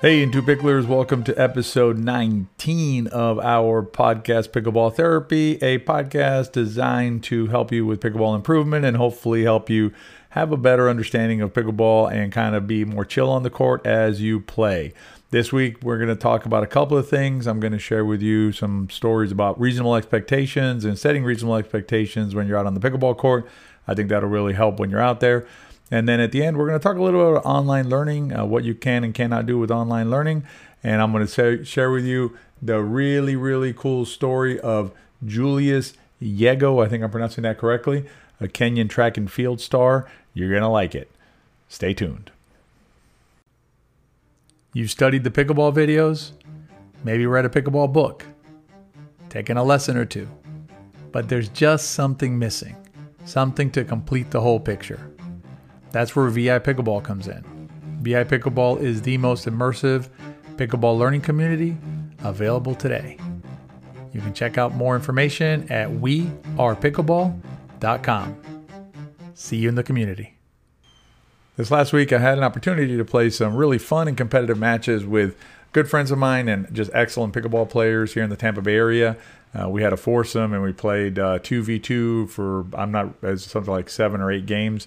Hey, In2Picklers, welcome to episode 19 of our podcast, Pickleball Therapy, a podcast designed to help you with pickleball improvement and hopefully help you have a better understanding of pickleball and kind of be more chill on the court as you play. This week, we're going to talk about a couple of things. I'm going to share with you some stories about reasonable expectations and setting reasonable expectations when you're out on the pickleball court. I think that'll really help when you're out there. And then at the end, we're going to talk a little bit about online learning, uh, what you can and cannot do with online learning. And I'm going to share with you the really, really cool story of Julius Yego. I think I'm pronouncing that correctly. A Kenyan track and field star. You're going to like it. Stay tuned. You've studied the pickleball videos, maybe read a pickleball book, taken a lesson or two, but there's just something missing, something to complete the whole picture. That's where VI Pickleball comes in. VI Pickleball is the most immersive pickleball learning community available today. You can check out more information at wearepickleball.com. See you in the community. This last week, I had an opportunity to play some really fun and competitive matches with good friends of mine and just excellent pickleball players here in the Tampa Bay area. Uh, we had a foursome and we played uh, 2v2 for, I'm not, as something like seven or eight games.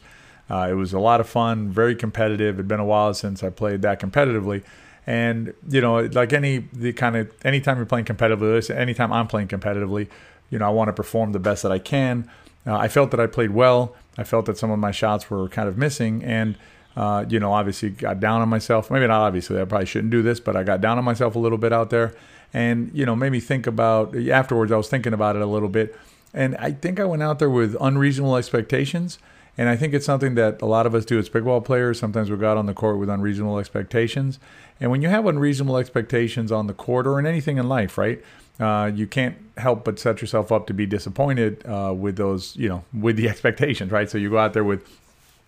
Uh, it was a lot of fun, very competitive. It'd been a while since I played that competitively. And, you know, like any, the kind of, anytime you're playing competitively, anytime I'm playing competitively, you know, I want to perform the best that I can. Uh, I felt that I played well. I felt that some of my shots were kind of missing. And, uh, you know, obviously got down on myself. Maybe not obviously, I probably shouldn't do this, but I got down on myself a little bit out there. And, you know, made me think about, afterwards, I was thinking about it a little bit. And I think I went out there with unreasonable expectations. And I think it's something that a lot of us do as pickleball players. Sometimes we go out on the court with unreasonable expectations. And when you have unreasonable expectations on the court or in anything in life, right? Uh, you can't help but set yourself up to be disappointed uh, with those, you know, with the expectations, right? So you go out there with,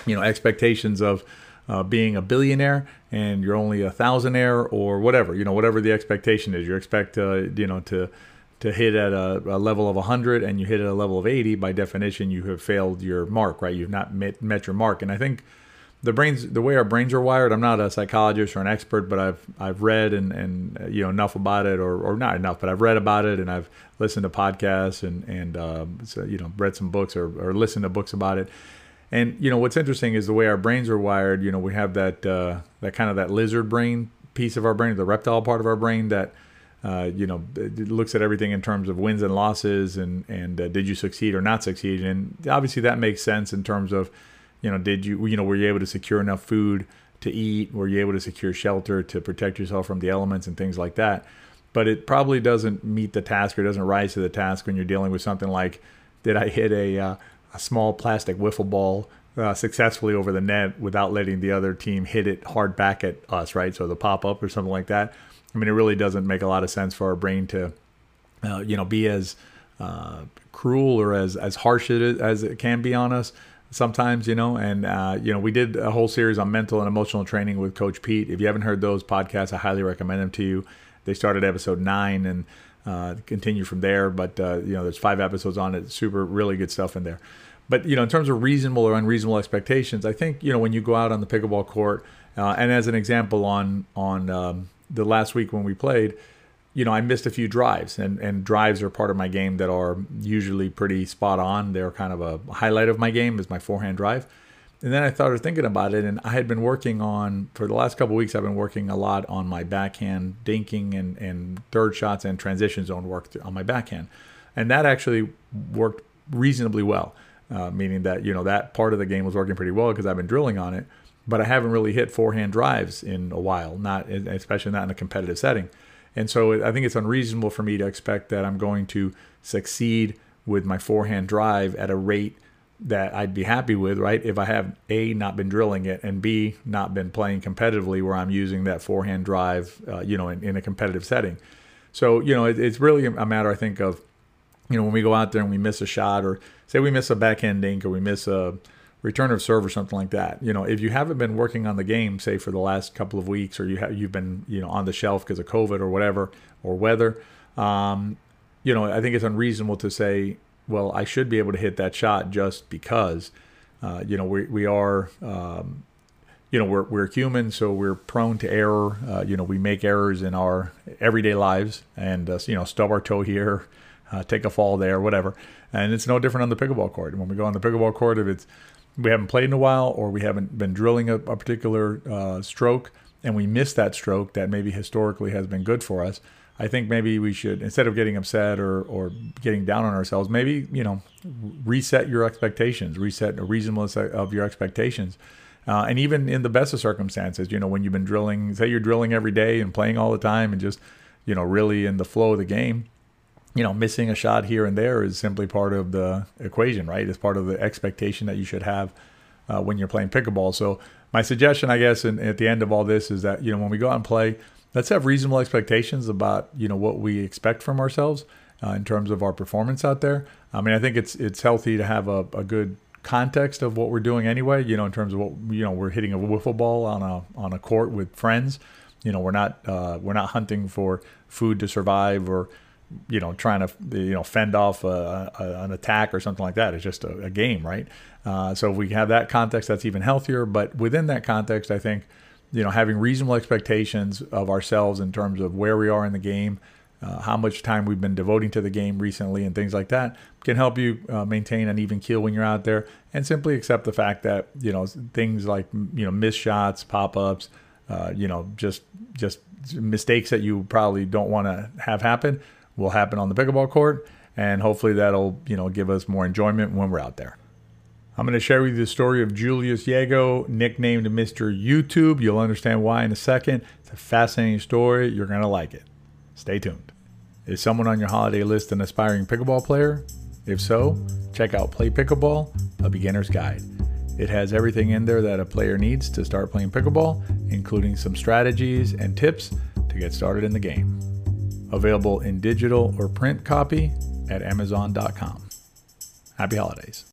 you know, expectations of uh, being a billionaire and you're only a thousandaire or whatever, you know, whatever the expectation is. You expect, uh, you know, to to hit at a, a, level of 100 and you hit at a level of 80, by definition, you have failed your mark, right? You've not met, met your mark. And I think the brains, the way our brains are wired, I'm not a psychologist or an expert, but I've, I've read and, and, you know, enough about it or, or not enough, but I've read about it and I've listened to podcasts and, and, um, so, you know, read some books or, or listened to books about it. And, you know, what's interesting is the way our brains are wired, you know, we have that, uh, that kind of that lizard brain piece of our brain, the reptile part of our brain that, uh, you know, looks at everything in terms of wins and losses and and uh, did you succeed or not succeed, and obviously that makes sense in terms of, you know, did you you know were you able to secure enough food to eat, were you able to secure shelter to protect yourself from the elements and things like that, but it probably doesn't meet the task or doesn't rise to the task when you're dealing with something like, did I hit a uh, a small plastic wiffle ball uh, successfully over the net without letting the other team hit it hard back at us, right? So the pop up or something like that. I mean, it really doesn't make a lot of sense for our brain to, uh, you know, be as uh, cruel or as as harsh as it can be on us sometimes, you know. And uh, you know, we did a whole series on mental and emotional training with Coach Pete. If you haven't heard those podcasts, I highly recommend them to you. They started episode nine and uh, continue from there. But uh, you know, there's five episodes on it. Super, really good stuff in there. But you know, in terms of reasonable or unreasonable expectations, I think you know when you go out on the pickleball court, uh, and as an example on on um, the last week when we played, you know, I missed a few drives, and, and drives are part of my game that are usually pretty spot on. They're kind of a highlight of my game is my forehand drive. And then I started thinking about it, and I had been working on for the last couple weeks. I've been working a lot on my backhand dinking and, and third shots and transition zone work on my backhand, and that actually worked reasonably well. Uh, meaning that you know that part of the game was working pretty well because I've been drilling on it but I haven't really hit forehand drives in a while, not especially not in a competitive setting. And so I think it's unreasonable for me to expect that I'm going to succeed with my forehand drive at a rate that I'd be happy with, right? If I have A, not been drilling it, and B, not been playing competitively where I'm using that forehand drive, uh, you know, in, in, a competitive setting. So, you know, it, it's really a matter, I think, of, you know, when we go out there and we miss a shot or say we miss a backhand dink or we miss a, return of serve or something like that. You know, if you haven't been working on the game, say for the last couple of weeks, or you have you've been you know on the shelf because of COVID or whatever or weather, um, you know, I think it's unreasonable to say, well, I should be able to hit that shot just because. Uh, you know, we we are. Um, you know we're we're human, so we're prone to error. Uh, you know, we make errors in our everyday lives, and uh, you know, stub our toe here, uh, take a fall there, whatever. And it's no different on the pickleball court. When we go on the pickleball court, if it's we haven't played in a while or we haven't been drilling a, a particular uh, stroke and we miss that stroke that maybe historically has been good for us, I think maybe we should instead of getting upset or or getting down on ourselves, maybe you know reset your expectations, reset a reasonableness of your expectations. Uh, and even in the best of circumstances, you know, when you've been drilling, say you're drilling every day and playing all the time and just, you know, really in the flow of the game, you know, missing a shot here and there is simply part of the equation, right? It's part of the expectation that you should have uh, when you're playing pickleball. So my suggestion, I guess, at the end of all this is that you know when we go out and play, let's have reasonable expectations about you know what we expect from ourselves uh, in terms of our performance out there. I mean, I think it's it's healthy to have a, a good context of what we're doing anyway. You know, in terms of what you know, we're hitting a wiffle ball on a on a court with friends. You know, we're not uh, we're not hunting for food to survive or you know trying to you know fend off a, a, an attack or something like that. It's just a, a game, right? Uh, so if we have that context, that's even healthier. But within that context, I think you know having reasonable expectations of ourselves in terms of where we are in the game. Uh, how much time we've been devoting to the game recently and things like that can help you uh, maintain an even keel when you're out there and simply accept the fact that you know things like you know missed shots pop-ups uh, you know just just mistakes that you probably don't want to have happen will happen on the pickleball court, and hopefully that'll you know give us more enjoyment when we're out there. I'm going to share with you the story of Julius Yego, nicknamed Mr. YouTube. You'll understand why in a second. It's a fascinating story. You're going to like it. Stay tuned. Is someone on your holiday list an aspiring pickleball player? If so, check out Play Pickleball, a beginner's guide. It has everything in there that a player needs to start playing pickleball, including some strategies and tips to get started in the game. Available in digital or print copy at Amazon.com. Happy holidays.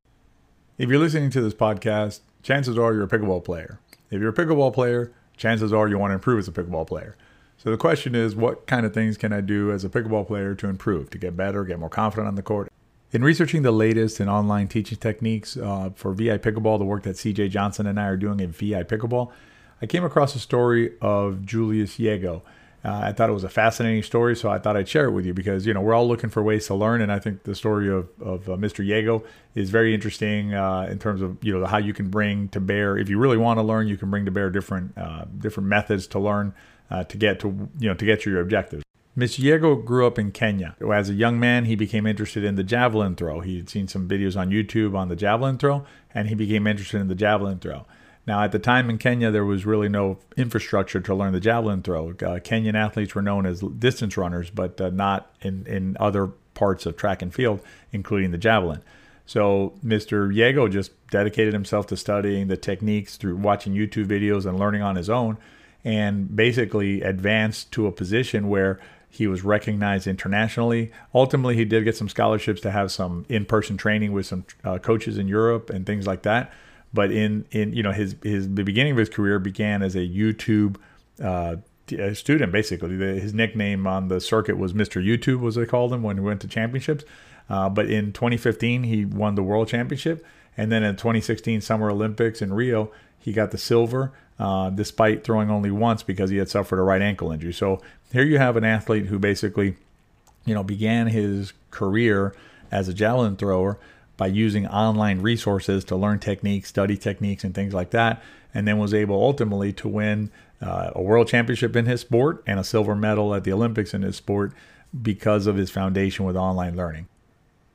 If you're listening to this podcast, chances are you're a pickleball player. If you're a pickleball player, chances are you want to improve as a pickleball player. So the question is, what kind of things can I do as a pickleball player to improve, to get better, get more confident on the court? In researching the latest in online teaching techniques uh, for VI Pickleball, the work that CJ Johnson and I are doing at VI Pickleball, I came across a story of Julius Yego. Uh, I thought it was a fascinating story, so I thought I'd share it with you because you know we're all looking for ways to learn, and I think the story of of uh, Mr. Yego is very interesting uh, in terms of you know how you can bring to bear if you really want to learn, you can bring to bear different uh, different methods to learn uh, to get to you know to get to your objectives. Mr. Yego grew up in Kenya. As a young man, he became interested in the javelin throw. He had seen some videos on YouTube on the javelin throw, and he became interested in the javelin throw. Now, at the time in Kenya, there was really no infrastructure to learn the javelin throw. Uh, Kenyan athletes were known as distance runners, but uh, not in, in other parts of track and field, including the javelin. So Mr. Yego just dedicated himself to studying the techniques through watching YouTube videos and learning on his own, and basically advanced to a position where he was recognized internationally. Ultimately, he did get some scholarships to have some in-person training with some uh, coaches in Europe and things like that. But in in you know his his the beginning of his career began as a YouTube uh, student. Basically, the, his nickname on the circuit was Mr. YouTube, was they called him when he went to championships. Uh, but in 2015, he won the world championship, and then in 2016 Summer Olympics in Rio, he got the silver. Uh, despite throwing only once because he had suffered a right ankle injury. So here you have an athlete who basically, you know, began his career as a javelin thrower by using online resources to learn techniques, study techniques, and things like that, and then was able ultimately to win uh, a world championship in his sport and a silver medal at the Olympics in his sport because of his foundation with online learning.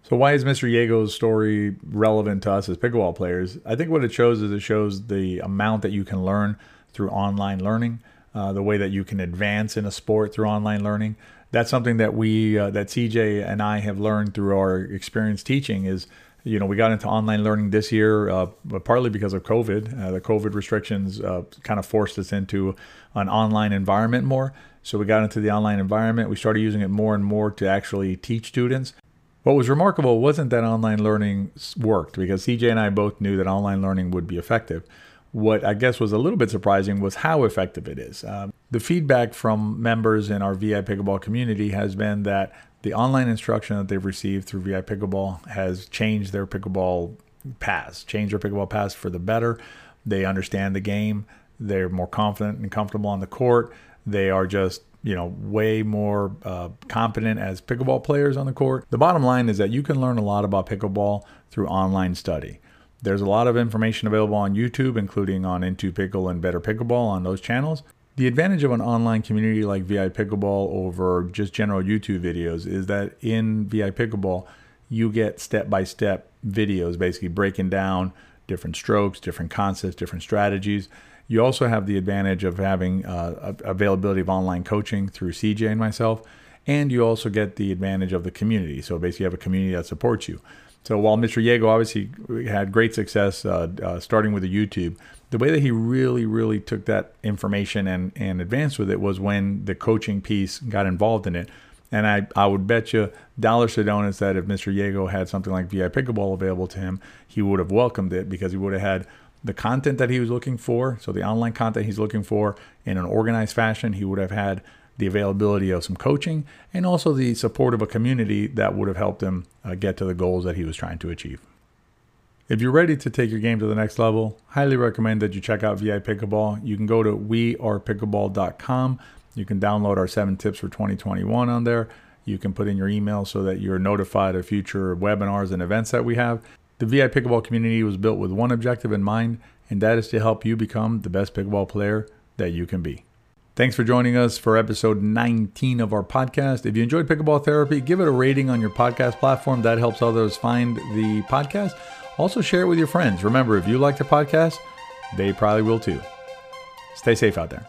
So, why is Mr. Yego's story relevant to us as pickleball players? I think what it shows is it shows the amount that you can learn through online learning, uh, the way that you can advance in a sport through online learning. That's something that we, uh, that CJ and I have learned through our experience teaching is you know, we got into online learning this year, uh, partly because of COVID. Uh, the COVID restrictions uh, kind of forced us into an online environment more. So we got into the online environment. We started using it more and more to actually teach students. What was remarkable wasn't that online learning worked, because CJ and I both knew that online learning would be effective. What I guess was a little bit surprising was how effective it is. Um, the feedback from members in our VI Pickleball community has been that the online instruction that they've received through VI Pickleball has changed their pickleball paths, changed their pickleball paths for the better. They understand the game. They're more confident and comfortable on the court. They are just you know, way more uh, competent as pickleball players on the court. The bottom line is that you can learn a lot about pickleball through online study. There's a lot of information available on YouTube, including on In2Pickle and Better Pickleball on those channels. The advantage of an online community like VI Pickleball over just general YouTube videos is that in VI Pickleball, you get step by step videos basically breaking down different strokes, different concepts, different strategies. You also have the advantage of having uh, availability of online coaching through CJ and myself, and you also get the advantage of the community. So basically, you have a community that supports you. So while Mr. Yego obviously had great success uh, uh, starting with the YouTube, the way that he really, really took that information and, and advanced with it was when the coaching piece got involved in it. And I, I would bet you dollars to donuts that if Mr. Yego had something like VI Pickleball available to him, he would have welcomed it because he would have had the content that he was looking for, so the online content he's looking for in an organized fashion, he would have had the availability of some coaching and also the support of a community that would have helped him uh, get to the goals that he was trying to achieve. If you're ready to take your game to the next level, highly recommend that you check out VI Pickleball. You can go to wearepickleball.com. You can download our seven tips for 2021 on there. You can put in your email so that you're notified of future webinars and events that we have. The VI Pickleball community was built with one objective in mind, and that is to help you become the best pickleball player that you can be. Thanks for joining us for episode 19 of our podcast. If you enjoyed Pickleball Therapy, give it a rating on your podcast platform. That helps others find the podcast. Also, share it with your friends. Remember, if you like the podcast, they probably will too. Stay safe out there.